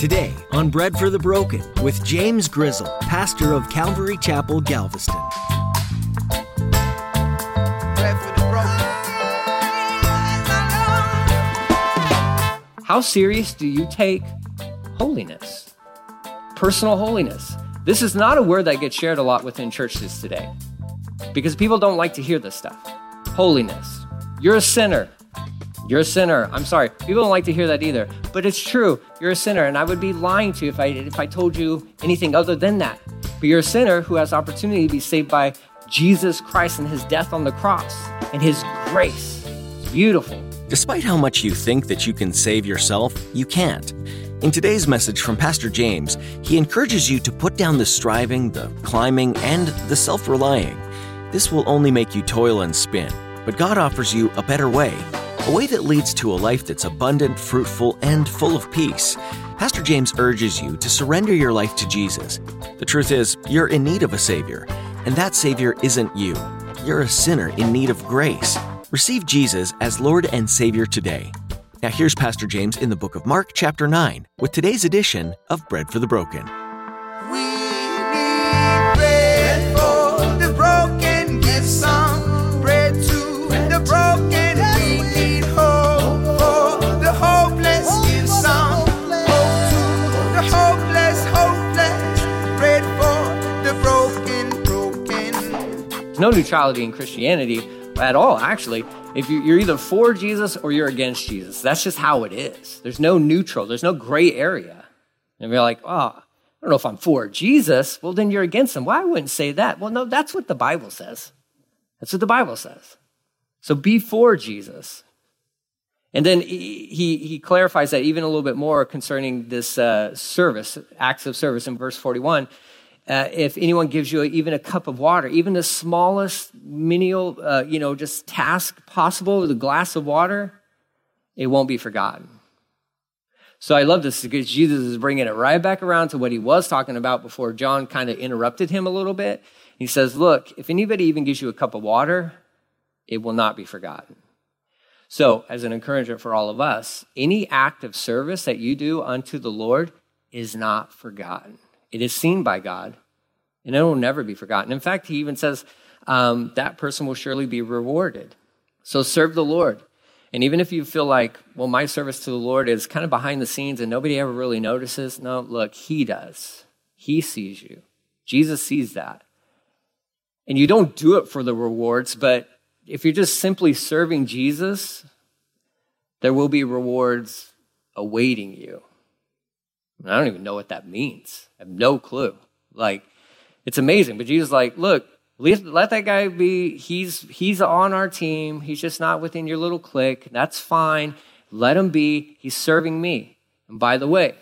Today on Bread for the Broken with James Grizzle, pastor of Calvary Chapel, Galveston. How serious do you take holiness? Personal holiness. This is not a word that gets shared a lot within churches today because people don't like to hear this stuff. Holiness. You're a sinner. You're a sinner. I'm sorry. People don't like to hear that either. But it's true. You're a sinner. And I would be lying to you if I, if I told you anything other than that. But you're a sinner who has opportunity to be saved by Jesus Christ and his death on the cross and his grace. It's beautiful. Despite how much you think that you can save yourself, you can't. In today's message from Pastor James, he encourages you to put down the striving, the climbing, and the self relying. This will only make you toil and spin, but God offers you a better way a way that leads to a life that's abundant, fruitful, and full of peace. Pastor James urges you to surrender your life to Jesus. The truth is, you're in need of a Savior, and that Savior isn't you. You're a sinner in need of grace. Receive Jesus as Lord and Savior today. Now, here's Pastor James in the book of Mark, chapter 9, with today's edition of Bread for the Broken. No neutrality in Christianity at all, actually. If you're either for Jesus or you're against Jesus, that's just how it is. There's no neutral, there's no gray area. And you're like, oh, I don't know if I'm for Jesus. Well, then you're against him. Well, I wouldn't say that. Well, no, that's what the Bible says. That's what the Bible says. So be for Jesus. And then he, he clarifies that even a little bit more concerning this uh, service, acts of service in verse 41 uh, if anyone gives you even a cup of water, even the smallest menial, uh, you know, just task possible with a glass of water, it won't be forgotten. So I love this because Jesus is bringing it right back around to what he was talking about before John kind of interrupted him a little bit. He says, Look, if anybody even gives you a cup of water, it will not be forgotten. So, as an encouragement for all of us, any act of service that you do unto the Lord is not forgotten. It is seen by God, and it will never be forgotten. In fact, he even says um, that person will surely be rewarded. So serve the Lord. And even if you feel like, well, my service to the Lord is kind of behind the scenes and nobody ever really notices, no, look, He does. He sees you. Jesus sees that. And you don't do it for the rewards, but if you're just simply serving Jesus, there will be rewards awaiting you. I don't even know what that means. I have no clue. Like, it's amazing. But Jesus like, look, let, let that guy be. He's he's on our team. He's just not within your little clique. That's fine. Let him be. He's serving me. And by the way,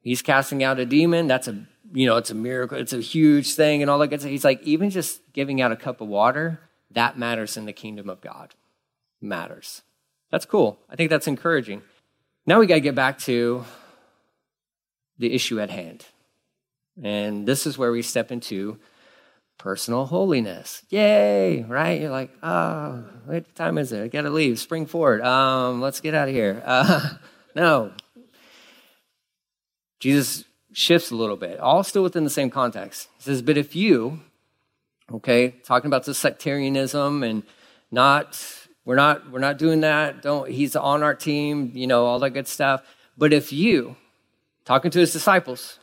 he's casting out a demon. That's a you know, it's a miracle. It's a huge thing and all that good stuff. He's like, even just giving out a cup of water, that matters in the kingdom of God. Matters. That's cool. I think that's encouraging. Now we got to get back to the issue at hand. And this is where we step into personal holiness. Yay, right? You're like, oh, what time is it? I got to leave. Spring forward. Um, let's get out of here. Uh, no. Jesus shifts a little bit, all still within the same context. He says, but if you, okay, talking about the sectarianism and not, we're not, we're not doing that. Don't, he's on our team, you know, all that good stuff. But if you, talking to his disciples,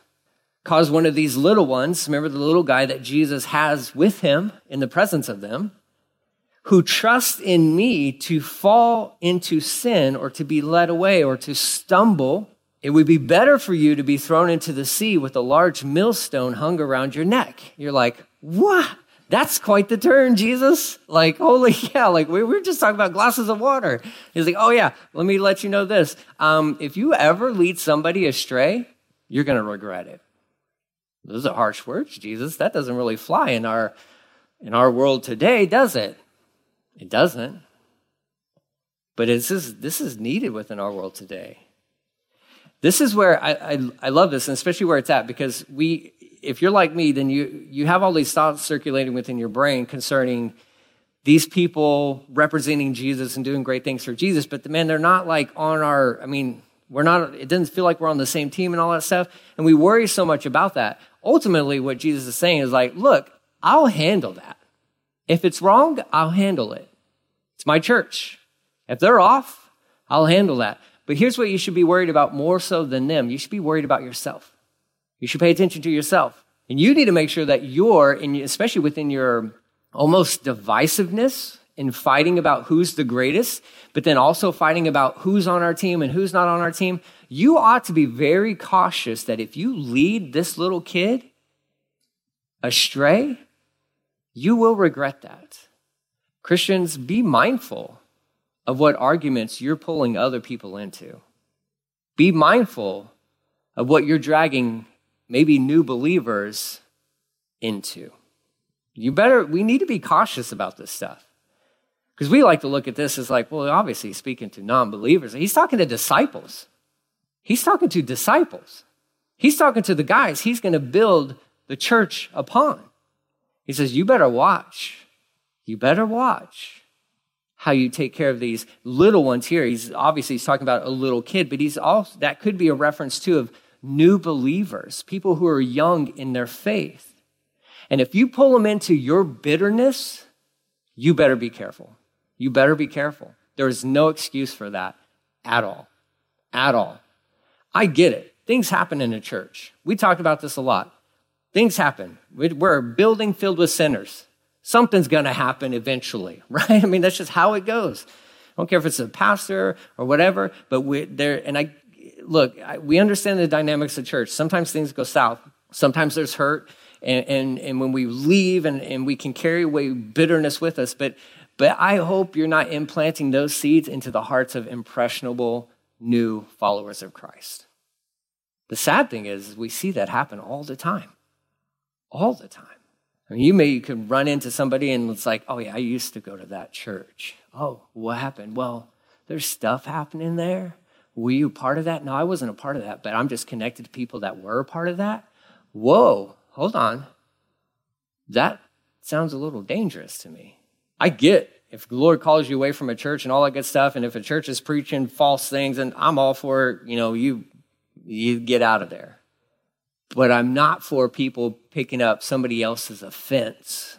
caused one of these little ones, remember the little guy that Jesus has with him in the presence of them, who trust in me to fall into sin or to be led away or to stumble, it would be better for you to be thrown into the sea with a large millstone hung around your neck. You're like, what? That's quite the turn, Jesus. Like, holy yeah, like we were just talking about glasses of water. He's like, oh yeah, let me let you know this. Um, if you ever lead somebody astray, you're going to regret it. Those are harsh words, Jesus. That doesn't really fly in our in our world today, does it? It doesn't. But this is this is needed within our world today. This is where I, I, I love this, and especially where it's at, because we if you're like me, then you, you have all these thoughts circulating within your brain concerning these people representing Jesus and doing great things for Jesus. But the man, they're not like on our, I mean, we're not, it doesn't feel like we're on the same team and all that stuff. And we worry so much about that. Ultimately, what Jesus is saying is like, look, I'll handle that. If it's wrong, I'll handle it. It's my church. If they're off, I'll handle that. But here's what you should be worried about more so than them. You should be worried about yourself. You should pay attention to yourself. And you need to make sure that you're, in, especially within your almost divisiveness in fighting about who's the greatest, but then also fighting about who's on our team and who's not on our team, you ought to be very cautious that if you lead this little kid astray, you will regret that. Christians, be mindful of what arguments you're pulling other people into. Be mindful of what you're dragging maybe new believers into. You better, we need to be cautious about this stuff. Because we like to look at this as like, well, obviously he's speaking to non believers. He's talking to disciples. He's talking to disciples. He's talking to the guys he's going to build the church upon. He says, You better watch. You better watch how you take care of these little ones here. He's obviously he's talking about a little kid, but he's also that could be a reference too of new believers, people who are young in their faith. And if you pull them into your bitterness, you better be careful. You better be careful. There is no excuse for that at all. At all. I get it. Things happen in a church. We talked about this a lot. Things happen. We're a building filled with sinners. Something's going to happen eventually, right? I mean, that's just how it goes. I don't care if it's a pastor or whatever, but we there. And I look, I, we understand the dynamics of church. Sometimes things go south. Sometimes there's hurt, and and, and when we leave, and, and we can carry away bitterness with us. But but I hope you're not implanting those seeds into the hearts of impressionable new followers of Christ. The sad thing is, we see that happen all the time all the time. I mean, you may you can run into somebody and it's like, oh yeah, I used to go to that church. Oh, what happened? Well, there's stuff happening there. Were you part of that? No, I wasn't a part of that, but I'm just connected to people that were a part of that. Whoa, hold on. That sounds a little dangerous to me. I get if the Lord calls you away from a church and all that good stuff, and if a church is preaching false things, and I'm all for you know you you get out of there but I'm not for people picking up somebody else's offense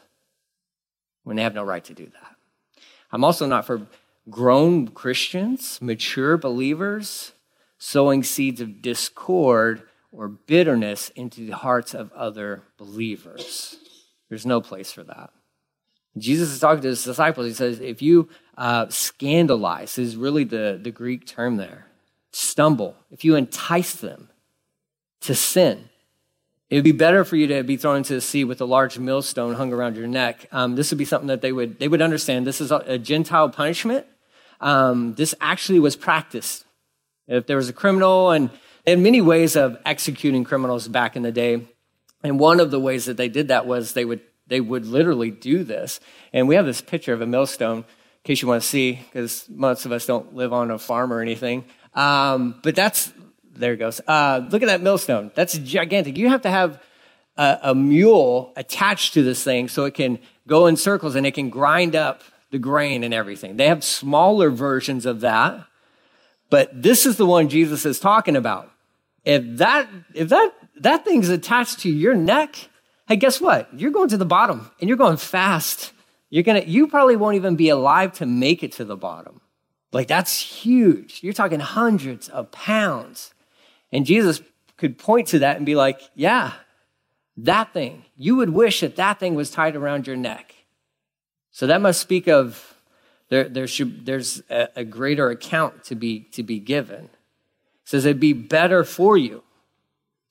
when they have no right to do that. I'm also not for grown Christians, mature believers, sowing seeds of discord or bitterness into the hearts of other believers. There's no place for that. Jesus is talking to his disciples. He says, if you uh, scandalize, is really the, the Greek term there, stumble, if you entice them to sin, it would be better for you to be thrown into the sea with a large millstone hung around your neck. Um, this would be something that they would, they would understand. This is a, a Gentile punishment. Um, this actually was practiced. If there was a criminal, and they had many ways of executing criminals back in the day. And one of the ways that they did that was they would, they would literally do this. And we have this picture of a millstone, in case you want to see, because most of us don't live on a farm or anything. Um, but that's there it goes. Uh, look at that millstone. That's gigantic. You have to have a, a, mule attached to this thing so it can go in circles and it can grind up the grain and everything. They have smaller versions of that, but this is the one Jesus is talking about. If that, if that, that thing's attached to your neck, hey, guess what? You're going to the bottom and you're going fast. You're gonna, you probably won't even be alive to make it to the bottom. Like that's huge. You're talking hundreds of pounds. And Jesus could point to that and be like, yeah, that thing. You would wish that that thing was tied around your neck. So that must speak of there, there should, there's a, a greater account to be, to be given. It says it'd be better for you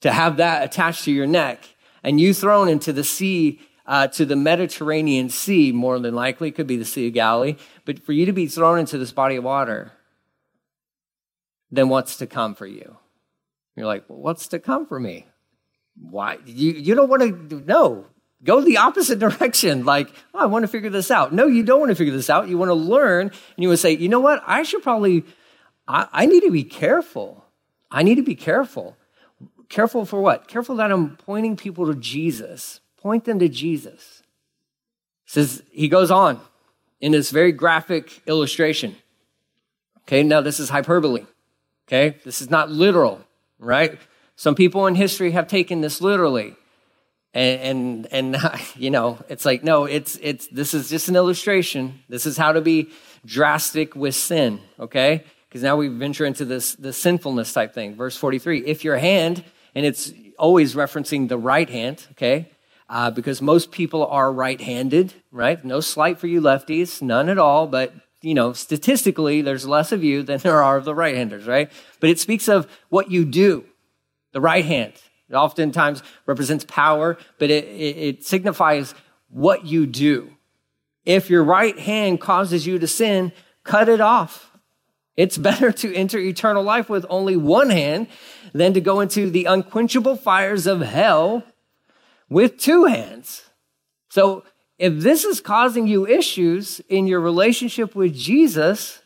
to have that attached to your neck and you thrown into the sea, uh, to the Mediterranean Sea, more than likely, could be the Sea of Galilee, but for you to be thrown into this body of water, then what's to come for you? You're like, well, what's to come for me? Why? You, you don't want to know. Go the opposite direction. Like, oh, I want to figure this out. No, you don't want to figure this out. You want to learn. And you would say, you know what? I should probably, I, I need to be careful. I need to be careful. Careful for what? Careful that I'm pointing people to Jesus. Point them to Jesus. Says he goes on in this very graphic illustration. Okay, now this is hyperbole. Okay? This is not literal, right? Some people in history have taken this literally. And, and, and, you know, it's like, no, it's, it's, this is just an illustration. This is how to be drastic with sin, okay? Because now we venture into this, the sinfulness type thing. Verse 43 if your hand, and it's always referencing the right hand, okay? Uh, because most people are right handed, right? No slight for you lefties, none at all, but you know, statistically, there's less of you than there are of the right handers, right? But it speaks of what you do, the right hand. It oftentimes represents power, but it, it, it signifies what you do. If your right hand causes you to sin, cut it off. It's better to enter eternal life with only one hand than to go into the unquenchable fires of hell with two hands. So if this is causing you issues in your relationship with Jesus,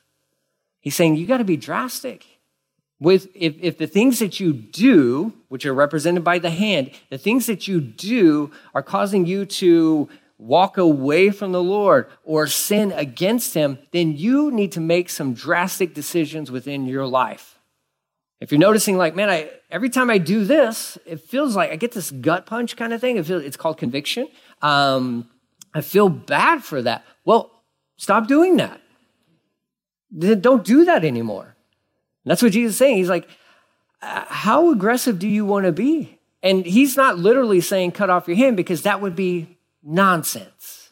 he's saying you got to be drastic. With if, if the things that you do, which are represented by the hand, the things that you do are causing you to walk away from the Lord or sin against him, then you need to make some drastic decisions within your life. If you're noticing, like, man, I, every time I do this, it feels like I get this gut punch kind of thing. It feels, it's called conviction. Um, I feel bad for that. Well, stop doing that. Don't do that anymore. And that's what Jesus is saying. He's like, uh, how aggressive do you want to be? And he's not literally saying cut off your hand because that would be nonsense.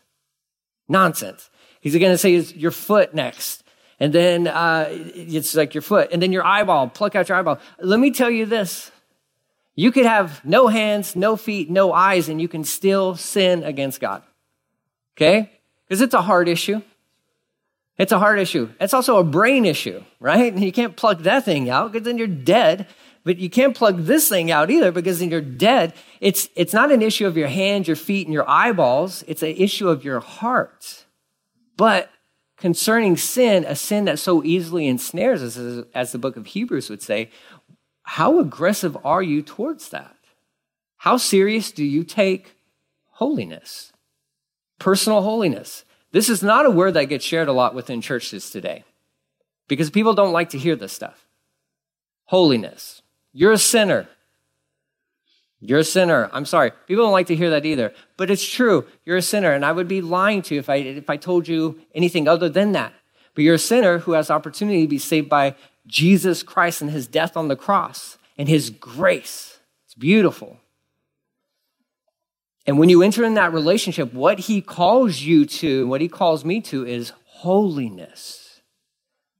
Nonsense. He's going to say is your foot next. And then uh, it's like your foot. And then your eyeball, pluck out your eyeball. Let me tell you this. You could have no hands, no feet, no eyes, and you can still sin against God. Okay? Because it's a hard issue. It's a heart issue. It's also a brain issue, right? You can't pluck that thing out because then you're dead. But you can't plug this thing out either because then you're dead. It's, it's not an issue of your hands, your feet, and your eyeballs. It's an issue of your heart. But concerning sin, a sin that so easily ensnares us, as, as the book of Hebrews would say, how aggressive are you towards that? How serious do you take holiness? personal holiness. This is not a word that gets shared a lot within churches today because people don't like to hear this stuff. Holiness. You're a sinner. You're a sinner. I'm sorry. People don't like to hear that either. But it's true. You're a sinner. And I would be lying to you if I, if I told you anything other than that. But you're a sinner who has opportunity to be saved by Jesus Christ and his death on the cross and his grace. It's beautiful. And when you enter in that relationship, what he calls you to, what he calls me to is holiness,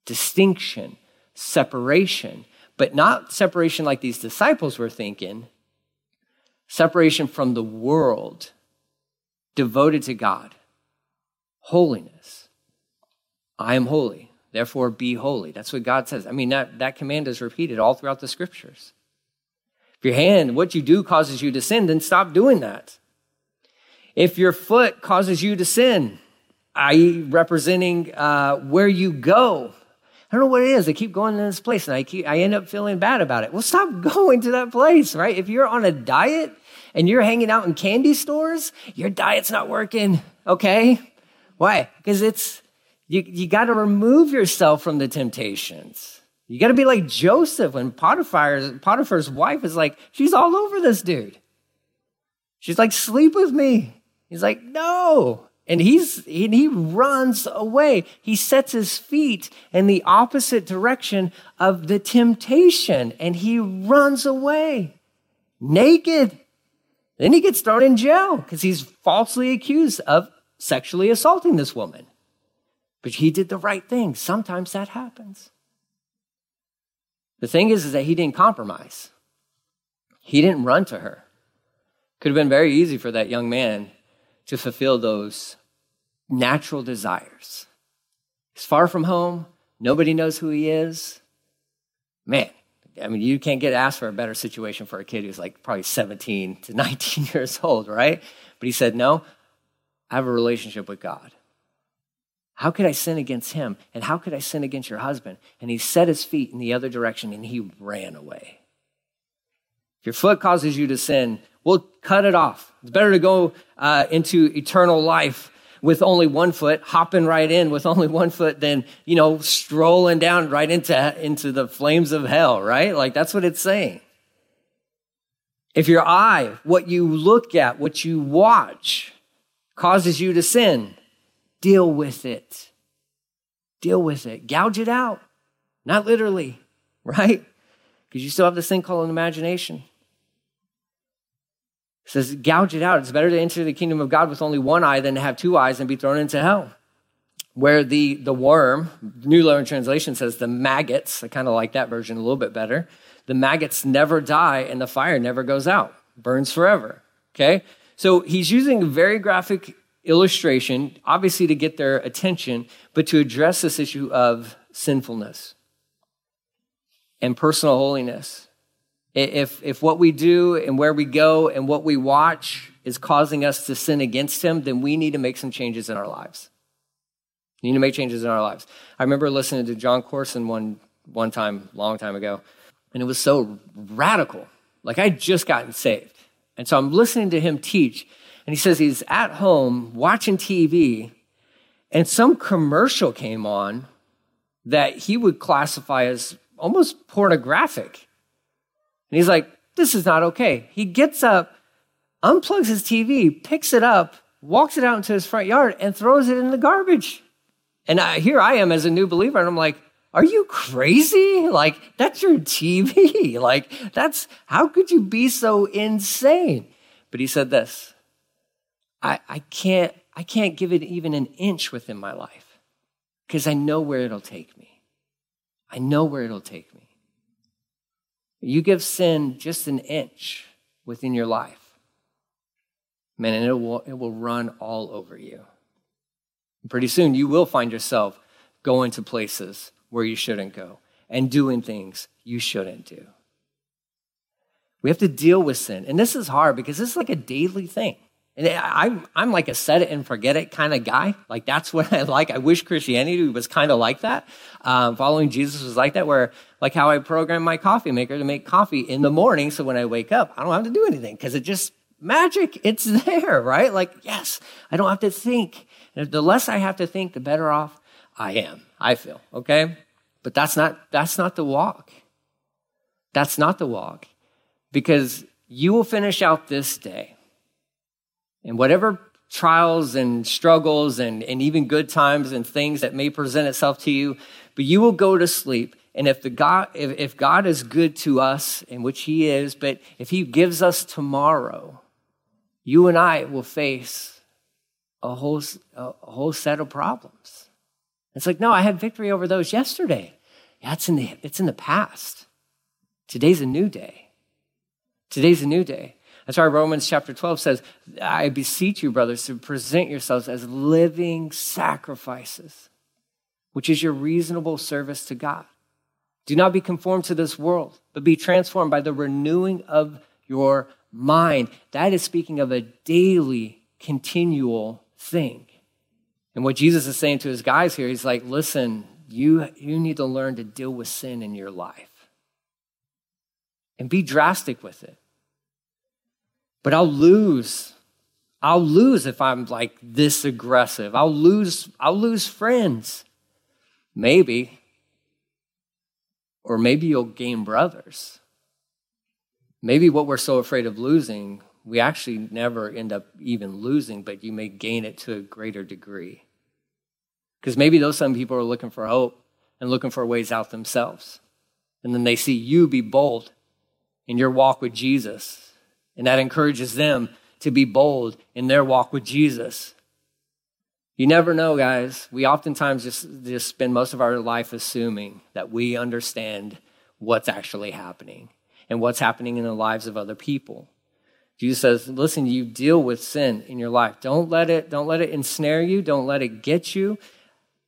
distinction, separation, but not separation like these disciples were thinking, separation from the world, devoted to God, holiness. I am holy, therefore be holy. That's what God says. I mean, that, that command is repeated all throughout the scriptures. If your hand, what you do causes you to sin, then stop doing that. If your foot causes you to sin, i.e., representing uh, where you go, I don't know what it is. I keep going to this place and I, keep, I end up feeling bad about it. Well, stop going to that place, right? If you're on a diet and you're hanging out in candy stores, your diet's not working, okay? Why? Because it's, you, you got to remove yourself from the temptations. You got to be like Joseph when Potiphar's, Potiphar's wife is like, she's all over this dude. She's like, sleep with me. He's like, no. And he's and he runs away. He sets his feet in the opposite direction of the temptation and he runs away naked. Then he gets thrown in jail because he's falsely accused of sexually assaulting this woman. But he did the right thing. Sometimes that happens. The thing is, is that he didn't compromise. He didn't run to her. Could have been very easy for that young man to fulfill those natural desires. He's far from home. Nobody knows who he is. Man, I mean, you can't get asked for a better situation for a kid who's like probably 17 to 19 years old, right? But he said, No, I have a relationship with God. How could I sin against him? And how could I sin against your husband? And he set his feet in the other direction and he ran away. If your foot causes you to sin, well, cut it off. It's better to go uh, into eternal life with only one foot, hopping right in with only one foot, than, you know, strolling down right into, into the flames of hell, right? Like that's what it's saying. If your eye, what you look at, what you watch, causes you to sin, deal with it. Deal with it. Gouge it out. Not literally, right? Because you still have this thing called an imagination. It says, gouge it out. It's better to enter the kingdom of God with only one eye than to have two eyes and be thrown into hell. Where the, the worm, New Living Translation says the maggots, I kind of like that version a little bit better. The maggots never die and the fire never goes out, burns forever. Okay? So he's using a very graphic illustration, obviously to get their attention, but to address this issue of sinfulness and personal holiness. If, if what we do and where we go and what we watch is causing us to sin against Him, then we need to make some changes in our lives. We need to make changes in our lives. I remember listening to Jon Courson one, one time, long time ago, and it was so radical. Like I'd just gotten saved. And so I'm listening to him teach, and he says he's at home watching TV, and some commercial came on that he would classify as almost pornographic. And he's like, This is not okay. He gets up, unplugs his TV, picks it up, walks it out into his front yard, and throws it in the garbage. And I, here I am as a new believer, and I'm like, Are you crazy? Like, that's your TV. like, that's how could you be so insane? But he said this I, I can't I can't give it even an inch within my life because I know where it'll take me. I know where it'll take me. You give sin just an inch within your life, man, and it will, it will run all over you. And pretty soon, you will find yourself going to places where you shouldn't go and doing things you shouldn't do. We have to deal with sin. And this is hard because this is like a daily thing. And I'm, I'm like a set it and forget it kind of guy. Like that's what I like. I wish Christianity was kind of like that. Um, following Jesus was like that, where like how I program my coffee maker to make coffee in the morning. So when I wake up, I don't have to do anything because it just magic. It's there, right? Like, yes, I don't have to think. And the less I have to think, the better off I am. I feel, okay? But that's not, that's not the walk. That's not the walk because you will finish out this day and whatever trials and struggles and, and even good times and things that may present itself to you, but you will go to sleep. And if the God, if, if God is good to us, in which He is, but if He gives us tomorrow, you and I will face a whole, a whole set of problems. It's like, no, I had victory over those yesterday. Yeah, it's in the, it's in the past. Today's a new day. Today's a new day. That's why Romans chapter 12 says, I beseech you, brothers, to present yourselves as living sacrifices, which is your reasonable service to God. Do not be conformed to this world, but be transformed by the renewing of your mind. That is speaking of a daily, continual thing. And what Jesus is saying to his guys here, he's like, listen, you, you need to learn to deal with sin in your life and be drastic with it. But I'll lose. I'll lose if I'm like this aggressive. I'll lose I'll lose friends. Maybe. Or maybe you'll gain brothers. Maybe what we're so afraid of losing, we actually never end up even losing, but you may gain it to a greater degree. Because maybe those some people are looking for hope and looking for ways out themselves. And then they see you be bold in your walk with Jesus and that encourages them to be bold in their walk with Jesus. You never know, guys. We oftentimes just, just spend most of our life assuming that we understand what's actually happening and what's happening in the lives of other people. Jesus says, listen, you deal with sin in your life. Don't let it, don't let it ensnare you. Don't let it get you.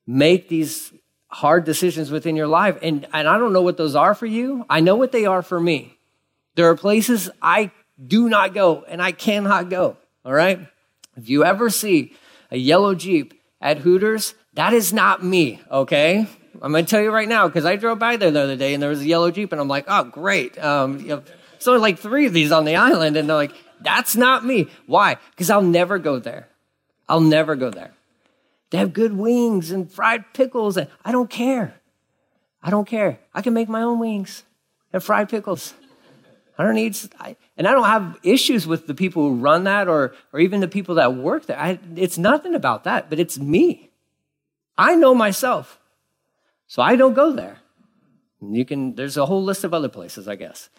Make these hard decisions within your life. And, and I don't know what those are for you. I know what they are for me. There are places I do not go, and I cannot go. All right? If you ever see a yellow Jeep at Hooters, that is not me, okay? I'm gonna tell you right now, because I drove by there the other day and there was a yellow Jeep, and I'm like, oh, great. Um, you know, so like three of these on the island, and they're like, that's not me. Why? Because I'll never go there. I'll never go there. They have good wings and fried pickles. And I don't care. I don't care. I can make my own wings and fried pickles. I don't need, I, and I don't have issues with the people who run that or, or even the people that work there. I, it's nothing about that, but it's me. I know myself. So I don't go there. You can, there's a whole list of other places, I guess.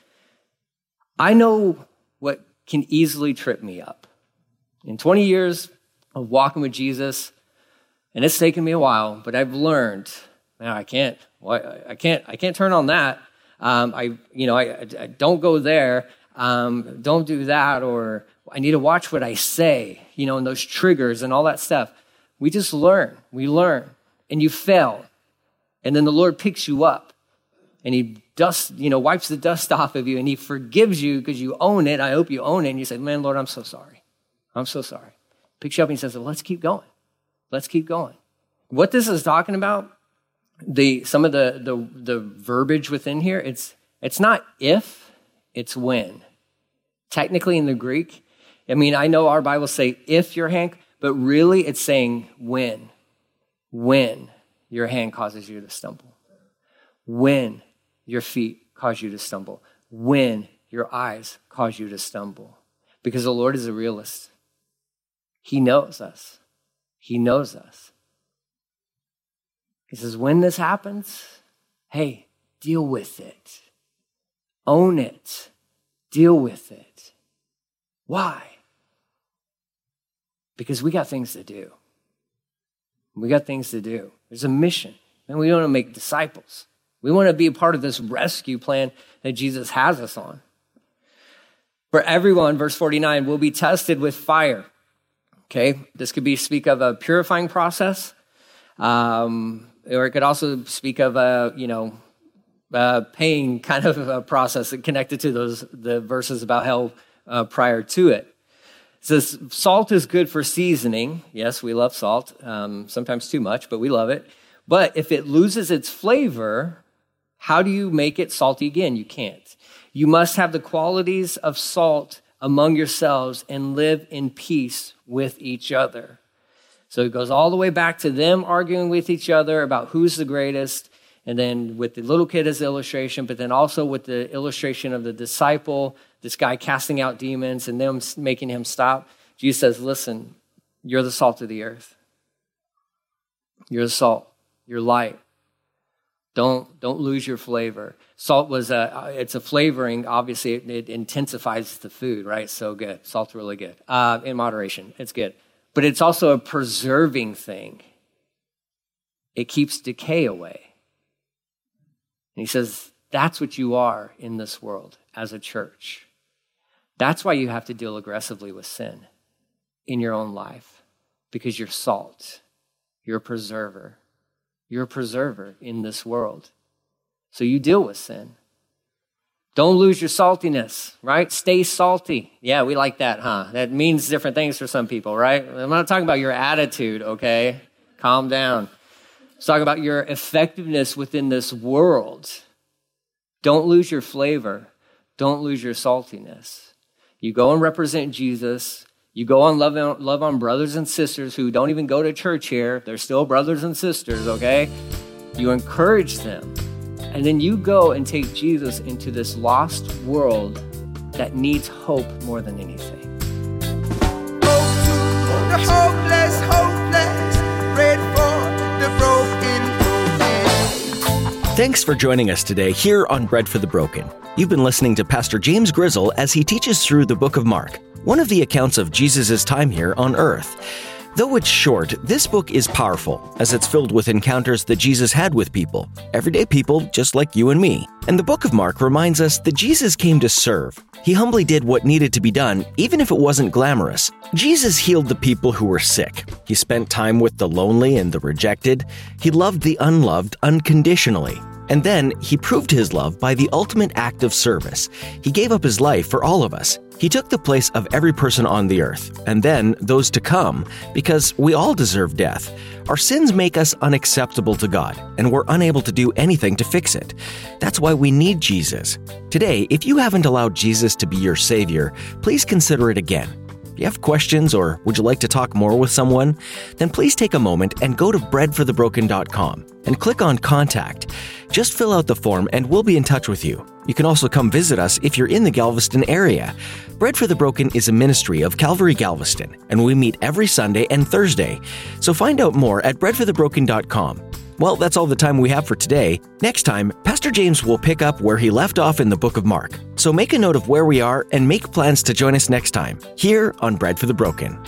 I know what can easily trip me up. In 20 years of walking with Jesus, and it's taken me a while, but I've learned, man, I can't, I can't, I can't turn on that. Um, I, you know, I, I don't go there. Um, don't do that, or I need to watch what I say, you know, and those triggers and all that stuff. We just learn. We learn, and you fail, and then the Lord picks you up, and He dust, you know, wipes the dust off of you, and He forgives you because you own it. I hope you own it, and you say, "Man, Lord, I'm so sorry. I'm so sorry." Picks you up and says, well, "Let's keep going. Let's keep going." What this is talking about the some of the the the verbiage within here it's it's not if it's when. Technically in the greek i mean i know our bibles say if your hand but really it's saying when. When your hand causes you to stumble. When your feet cause you to stumble. When your eyes cause you to stumble. Because the lord is a realist. He knows us. He knows us he says, when this happens, hey, deal with it. Own it. Deal with it. Why? Because we got things to do. We got things to do. There's a mission, and we want to make disciples. We want to be a part of this rescue plan that Jesus has us on. For everyone, verse 49, will be tested with fire. Okay, this could be speak of a purifying process. Um, or it could also speak of a, you know, a pain kind of a process connected to those the verses about hell uh, prior to it. It says salt is good for seasoning. Yes, we love salt. Um, sometimes too much, but we love it. But if it loses its flavor, how do you make it salty again? You can't. You must have the qualities of salt among yourselves and live in peace with each other. So it goes all the way back to them arguing with each other about who's the greatest, and then with the little kid as illustration, but then also with the illustration of the disciple, this guy casting out demons and them making him stop. Jesus says, Listen, you're the salt of the earth. You're the salt. You're light. Don't, don't lose your flavor. Salt was a, it's a flavoring. Obviously, it, it intensifies the food, right? So good. Salt's really good. Uh, in moderation, it's good but it's also a preserving thing. It keeps decay away. And he says, that's what you are in this world as a church. That's why you have to deal aggressively with sin in your own life, because you're salt, you're a preserver. You're a preserver in this world. So you deal with sin. Don't lose your saltiness, right? Stay salty. Yeah, we like that, huh? That means different things for some people, right? I'm not talking about your attitude, okay? Calm down. Let's talk about your effectiveness within this world. Don't lose your flavor. Don't lose your saltiness. You go and represent Jesus. You go and love on, love on brothers and sisters who don't even go to church here. They're still brothers and sisters, okay? You encourage them and then you go and take Jesus into this lost world that needs hope more than anything. Hopeless, hopeless, Thanks for joining us today here on Bread for the Broken. You've been listening to Pastor James Grizzle as he teaches through the book of Mark, one of the accounts of Jesus' time here on earth. Though it's short, this book is powerful, as it's filled with encounters that Jesus had with people, everyday people just like you and me. And the book of Mark reminds us that Jesus came to serve. He humbly did what needed to be done, even if it wasn't glamorous. Jesus healed the people who were sick. He spent time with the lonely and the rejected. He loved the unloved unconditionally. And then he proved his love by the ultimate act of service. He gave up his life for all of us. He took the place of every person on the earth, and then those to come, because we all deserve death. Our sins make us unacceptable to God, and we're unable to do anything to fix it. That's why we need Jesus. Today, if you haven't allowed Jesus to be your Savior, please consider it again. If you have questions or would you like to talk more with someone? Then please take a moment and go to breadforthebroken.com and click on Contact. Just fill out the form and we'll be in touch with you. You can also come visit us if you're in the Galveston area. Bread for the Broken is a ministry of Calvary Galveston, and we meet every Sunday and Thursday. So find out more at breadforthebroken.com. Well, that's all the time we have for today. Next time, Pastor James will pick up where he left off in the book of Mark. So make a note of where we are and make plans to join us next time, here on Bread for the Broken.